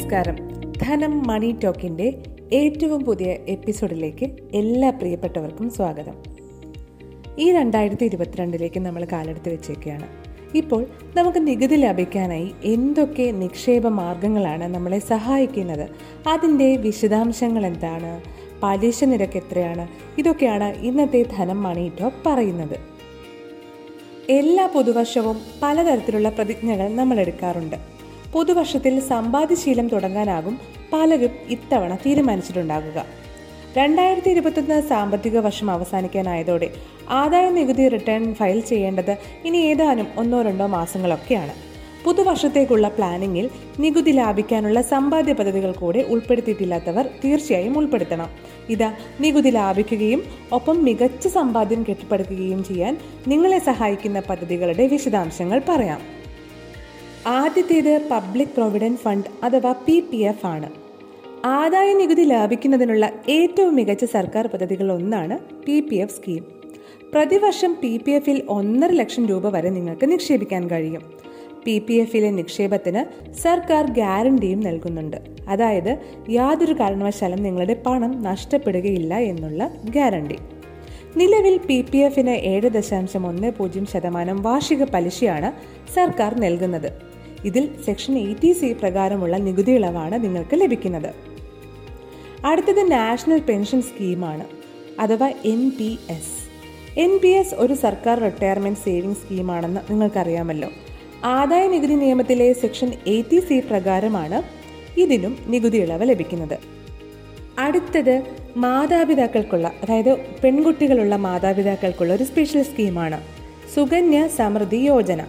നമസ്കാരം. ധനം മണി ടോക്കിന്റെ ഏറ്റവും പുതിയ എപ്പിസോഡിലേക്ക് എല്ലാ പ്രിയപ്പെട്ടവർക്കും സ്വാഗതം. ഈ രണ്ടായിരത്തി ഇരുപത്തിരണ്ടിലേക്ക് നമ്മൾ കാലെടുത്ത് വെച്ചേക്കുകയാണ് ഇപ്പോൾ നമുക്ക് നികുതി ലഭിക്കാനായി എന്തൊക്കെ നിക്ഷേപ മാർഗങ്ങളാണ് നമ്മളെ സഹായിക്കുന്നത്? അതിന്റെ വിശദാംശങ്ങൾ എന്താണ്? പലിശ നിരക്ക് എത്രയാണ്? ഇതൊക്കെയാണ് ഇന്നത്തെ ധനം മണി ടോക്ക് പറയുന്നത്. എല്ലാ പുതുവർഷവും പലതരത്തിലുള്ള പ്രതിജ്ഞകൾ നമ്മൾ എടുക്കാറുണ്ട്. പുതുവർഷത്തിൽ സമ്പാദ്യശീലം തുടങ്ങാനാകും പലരും ഇത്തവണ തീരുമാനിച്ചിട്ടുണ്ടാകുക. രണ്ടായിരത്തി ഇരുപത്തൊന്ന് സാമ്പത്തിക വർഷം അവസാനിക്കാനായതോടെ ആദായ നികുതി റിട്ടേൺ ഫയൽ ചെയ്യേണ്ടത് ഇനി ഏതാനും ഒന്നോ രണ്ടോ മാസങ്ങളൊക്കെയാണ്. പുതുവർഷത്തേക്കുള്ള പ്ലാനിങ്ങിൽ നികുതി ലാഭിക്കാനുള്ള സമ്പാദ്യ പദ്ധതികൾ കൂടെ ഉൾപ്പെടുത്തിയിട്ടില്ലാത്തവർ തീർച്ചയായും ഉൾപ്പെടുത്തണം. ഇത് നികുതി ലാഭിക്കുകയും ഒപ്പം മികച്ച സമ്പാദ്യം കെട്ടിപ്പടുക്കുകയും ചെയ്യാൻ നിങ്ങളെ സഹായിക്കുന്ന പദ്ധതികളുടെ വിശദാംശങ്ങൾ പറയാം. ആദ്യത്തേത് പബ്ലിക് പ്രൊവിഡന്റ് ഫണ്ട് അഥവാ പി പി എഫ് ആണ്. ആദായ നികുതി ലാഭിക്കുന്നതിനുള്ള ഏറ്റവും മികച്ച സർക്കാർ പദ്ധതികളിൽ ഒന്നാണ് പി പി എഫ് സ്കീം. പ്രതിവർഷം പി പി എഫിൽ ഒന്നര ലക്ഷം രൂപ വരെ നിങ്ങൾക്ക് നിക്ഷേപിക്കാൻ കഴിയും. പി പി എഫിലെ നിക്ഷേപത്തിന് സർക്കാർ ഗ്യാരണ്ടിയും നൽകുന്നുണ്ട്. അതായത് യാതൊരു കാരണവശാലും നിങ്ങളുടെ പണം നഷ്ടപ്പെടുകയില്ല എന്നുള്ള ഗ്യാരണ്ടി. നിലവിൽ പി പി എഫിന് ഏഴ് ദശാംശം ഒന്ന് പൂജ്യം ശതമാനം വാർഷിക പലിശയാണ് സർക്കാർ നൽകുന്നത്. ഇതിൽ സെക്ഷൻ എയ്റ്റി സി പ്രകാരമുള്ള നികുതി ഇളവാണ് നിങ്ങൾക്ക് ലഭിക്കുന്നത്. അടുത്തത് നാഷണൽ പെൻഷൻ സ്കീമാണ് അഥവാ N P S. N P S ഒരു സർക്കാർ റിട്ടയർമെന്റ് സേവിംഗ് സ്കീമാണെന്ന് നിങ്ങൾക്കറിയാമല്ലോ. ആദായ നികുതി നിയമത്തിലെ സെക്ഷൻ എയ്റ്റി സി പ്രകാരമാണ് ഇതിനും നികുതി ഇളവ് ലഭിക്കുന്നത്. അടുത്തത് മാതാപിതാക്കൾക്കുള്ള അതായത് പെൺകുട്ടികളുള്ള മാതാപിതാക്കൾക്കുള്ള ഒരു സ്പെഷ്യൽ സ്കീമാണ് സുകന്യ സമൃദ്ധി യോജന.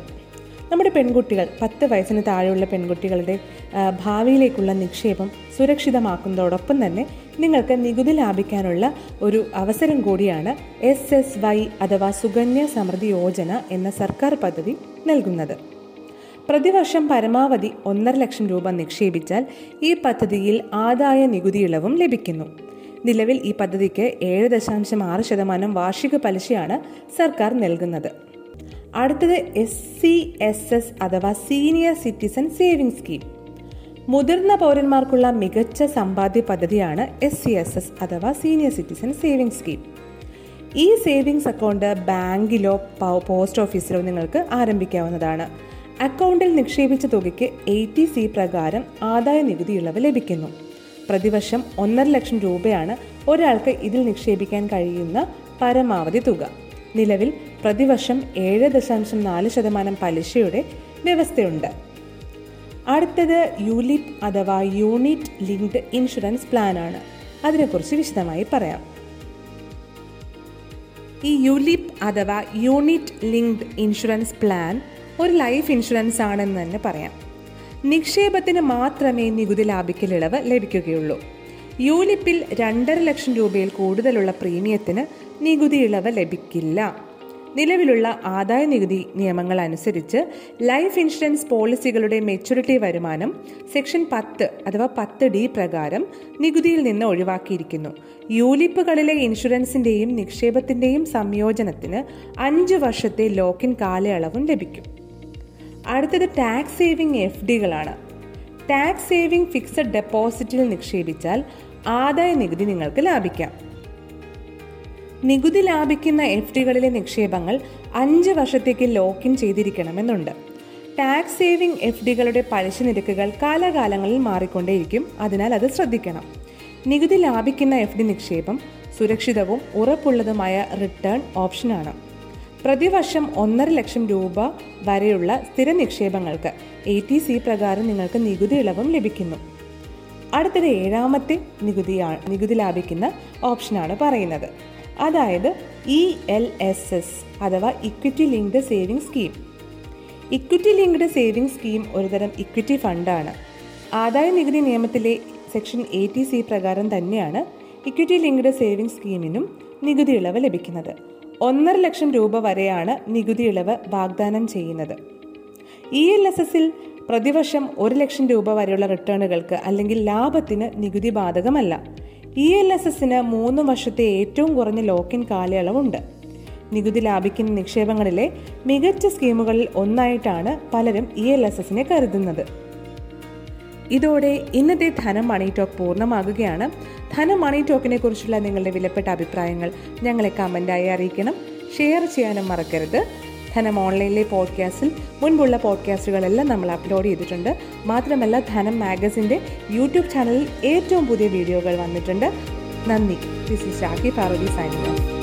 നമ്മുടെ പെൺകുട്ടികൾ പത്ത് വയസ്സിന് താഴെയുള്ള പെൺകുട്ടികളുടെ ഭാവിയിലേക്കുള്ള നിക്ഷേപം സുരക്ഷിതമാക്കുന്നതോടൊപ്പം തന്നെ നിങ്ങൾക്ക് നികുതി ലാഭിക്കാനുള്ള ഒരു അവസരം കൂടിയാണ് എസ് എസ് വൈ അഥവാ സുകന്യ സമൃദ്ധി യോജന എന്ന സർക്കാർ പദ്ധതി നൽകുന്നത്. പ്രതിവർഷം പരമാവധി ഒന്നര ലക്ഷം രൂപ നിക്ഷേപിച്ചാൽ ഈ പദ്ധതിയിൽ ആദായ നികുതി ഇളവും ലഭിക്കുന്നു. നിലവിൽ ഈ പദ്ധതിക്ക് ഏഴ് ദശാംശം ആറ് ശതമാനം വാർഷിക പലിശയാണ് സർക്കാർ നൽകുന്നത്. അടുത്തത് എസ് സി എസ് എസ് അഥവാ സീനിയർ സിറ്റിസൺ സേവിംഗ് സ്കീം മുതിർന്ന പൗരന്മാർക്കുള്ള മികച്ച സമ്പാദ്യ പദ്ധതിയാണ് എസ് സി എസ് എസ് അഥവാ സീനിയർ സിറ്റിസൺ സേവിംഗ് സ്കീം ഈ സേവിങ്സ് അക്കൗണ്ട് ബാങ്കിലോ പോസ്റ്റ് ഓഫീസിലോ നിങ്ങൾക്ക് ആരംഭിക്കാവുന്നതാണ്. അക്കൗണ്ടിൽ നിക്ഷേപിച്ച തുകയ്ക്ക് എയ്റ്റി സി പ്രകാരം ആദായ നികുതി ഇളവ് ലഭിക്കുന്നു. പ്രതിവർഷം ഒന്നര ലക്ഷം രൂപയാണ് ഒരാൾക്ക് ഇതിൽ നിക്ഷേപിക്കാൻ കഴിയുന്ന പരമാവധി തുക. നിലവിൽ പ്രതിവർഷം ഏഴ് ദശാംശം നാല് ശതമാനം പലിശയുടെ വ്യവസ്ഥയുണ്ട്. അടുത്തത് യുലിപ് അഥവാ യൂണിറ്റ് ലിങ്ക്ഡ് ഇൻഷുറൻസ് പ്ലാൻ ആണ് അതിനെക്കുറിച്ച് വിശദമായി പറയാം. ഈ യുലിപ് അഥവാ യൂണിറ്റ് ലിങ്ക്ഡ് ഇൻഷുറൻസ് പ്ലാൻ ഒരു ലൈഫ് ഇൻഷുറൻസ് ആണെന്ന് തന്നെ പറയാം. നിക്ഷേപത്തിന് മാത്രമേ നികുതി ലാഭിക്കൽ ഇളവ് ലഭിക്കുകയുള്ളൂ. യൂലിപ്പിൽ രണ്ടര ലക്ഷം രൂപയിൽ കൂടുതലുള്ള പ്രീമിയത്തിന് നികുതി ഇളവ് ലഭിക്കില്ല. നിലവിലുള്ള ആദായ നികുതി നിയമങ്ങൾ അനുസരിച്ച് ലൈഫ് ഇൻഷുറൻസ് പോളിസികളുടെ മെച്യൂരിറ്റി വരുമാനം സെക്ഷൻ പത്ത് അഥവാ പത്ത് ഡി പ്രകാരം നികുതിയിൽ നിന്ന് ഒഴിവാക്കിയിരിക്കുന്നു. യൂലിപ്പുകളിലെ ഇൻഷുറൻസിന്റെയും നിക്ഷേപത്തിന്റെയും സംയോജനത്തിന് അഞ്ച് വർഷത്തെ ലോക്കിൻ കാലയളവും ലഭിക്കും. അടുത്തത് ടാക്സ് സേവിംഗ് എഫ് ഡികളാണ് ടാക്സ് സേവിംഗ് ഫിക്സഡ് ഡെപ്പോസിറ്റിൽ നിക്ഷേപിച്ചാൽ ആദായ നികുതി നിങ്ങൾക്ക് ലാഭിക്കാം. നികുതി ലാഭിക്കുന്ന എഫ് ഡികളിലെ നിക്ഷേപങ്ങൾ അഞ്ച് വർഷത്തേക്ക് ലോക്കിൻ ചെയ്തിരിക്കണമെന്നുണ്ട്. ടാക്സ് സേവിംഗ് എഫ് ഡികളുടെ പലിശ നിരക്കുകൾ കാലാകാലങ്ങളിൽ മാറിക്കൊണ്ടേയിരിക്കും. അതിനാൽ അത് ശ്രദ്ധിക്കണം. നികുതി ലാഭിക്കുന്ന എഫ് ഡി നിക്ഷേപം സുരക്ഷിതവും ഉറപ്പുള്ളതുമായ റിട്ടേൺ ഓപ്ഷനാണ്. പ്രതിവർഷം ഒന്നര ലക്ഷം രൂപ വരെയുള്ള സ്ഥിര നിക്ഷേപങ്ങൾക്ക് എ ടി സി പ്രകാരം നിങ്ങൾക്ക് നികുതി ഇളവും ലഭിക്കുന്നു. അടുത്തത് ഏഴാമത്തെ നികുതിയാണ് നികുതി ലാഭിക്കുന്ന ഓപ്ഷനാണ് പറയുന്നത്. അതായത് ഇ എൽ എസ് എസ് അഥവാ equity linked saving scheme equity linked saving scheme ഒരുതരം ഇക്വിറ്റി ഫണ്ടാണ് ആദായ നികുതി നിയമത്തിലെ സെക്ഷൻ എ ടി സി പ്രകാരം തന്നെയാണ് ഇക്വിറ്റി ലിങ്ക്ഡ് സേവിംഗ് സ്കീമിനും നികുതി ഇളവ് ലഭിക്കുന്നത്. ഒന്നര ലക്ഷം രൂപ വരെയാണ് നികുതി ഇളവ് വാഗ്ദാനം ചെയ്യുന്നത്. ഇ എൽ എസ് എസിൽ പ്രതിവർഷം ഒരു ലക്ഷം രൂപ വരെയുള്ള റിട്ടേണുകൾക്ക് അല്ലെങ്കിൽ ലാഭത്തിന് നികുതി ബാധകമല്ല. ഇ എൽ എസ് എസിന് മൂന്ന് വർഷത്തെ ഏറ്റവും കുറഞ്ഞ ലോക്കിൻ കാലയളവുണ്ട്. നികുതി ലാഭിക്കുന്ന നിക്ഷേപങ്ങളിലെ മികച്ച സ്കീമുകളിൽ ഒന്നായിട്ടാണ് പലരും ഇ എൽ എസ് എസിനെ കരുതുന്നത്. ഇതോടെ ഇന്നത്തെ ധനം മണി ടോക്ക് പൂർണമാകുകയാണ്. ധനം മണി ടോക്കിനെ കുറിച്ചുള്ള നിങ്ങളുടെ വിലപ്പെട്ട അഭിപ്രായങ്ങൾ ഞങ്ങളെ കമന്റായി അറിയിക്കണം. ഷെയർ ചെയ്യാനും മറക്കരുത്. ധനം ഓൺലൈനിലെ പോഡ്കാസ്റ്റിൽ മുൻപുള്ള പോഡ്കാസ്റ്റുകളെല്ലാം നമ്മൾ അപ്ലോഡ് ചെയ്തിട്ടുണ്ട്. മാത്രമല്ല ധനം മാഗസിന്റെ യൂട്യൂബ് ചാനലിൽ ഏറ്റവും പുതിയ വീഡിയോകൾ വന്നിട്ടുണ്ട്. നന്ദി. This is Shaki Parvathy signing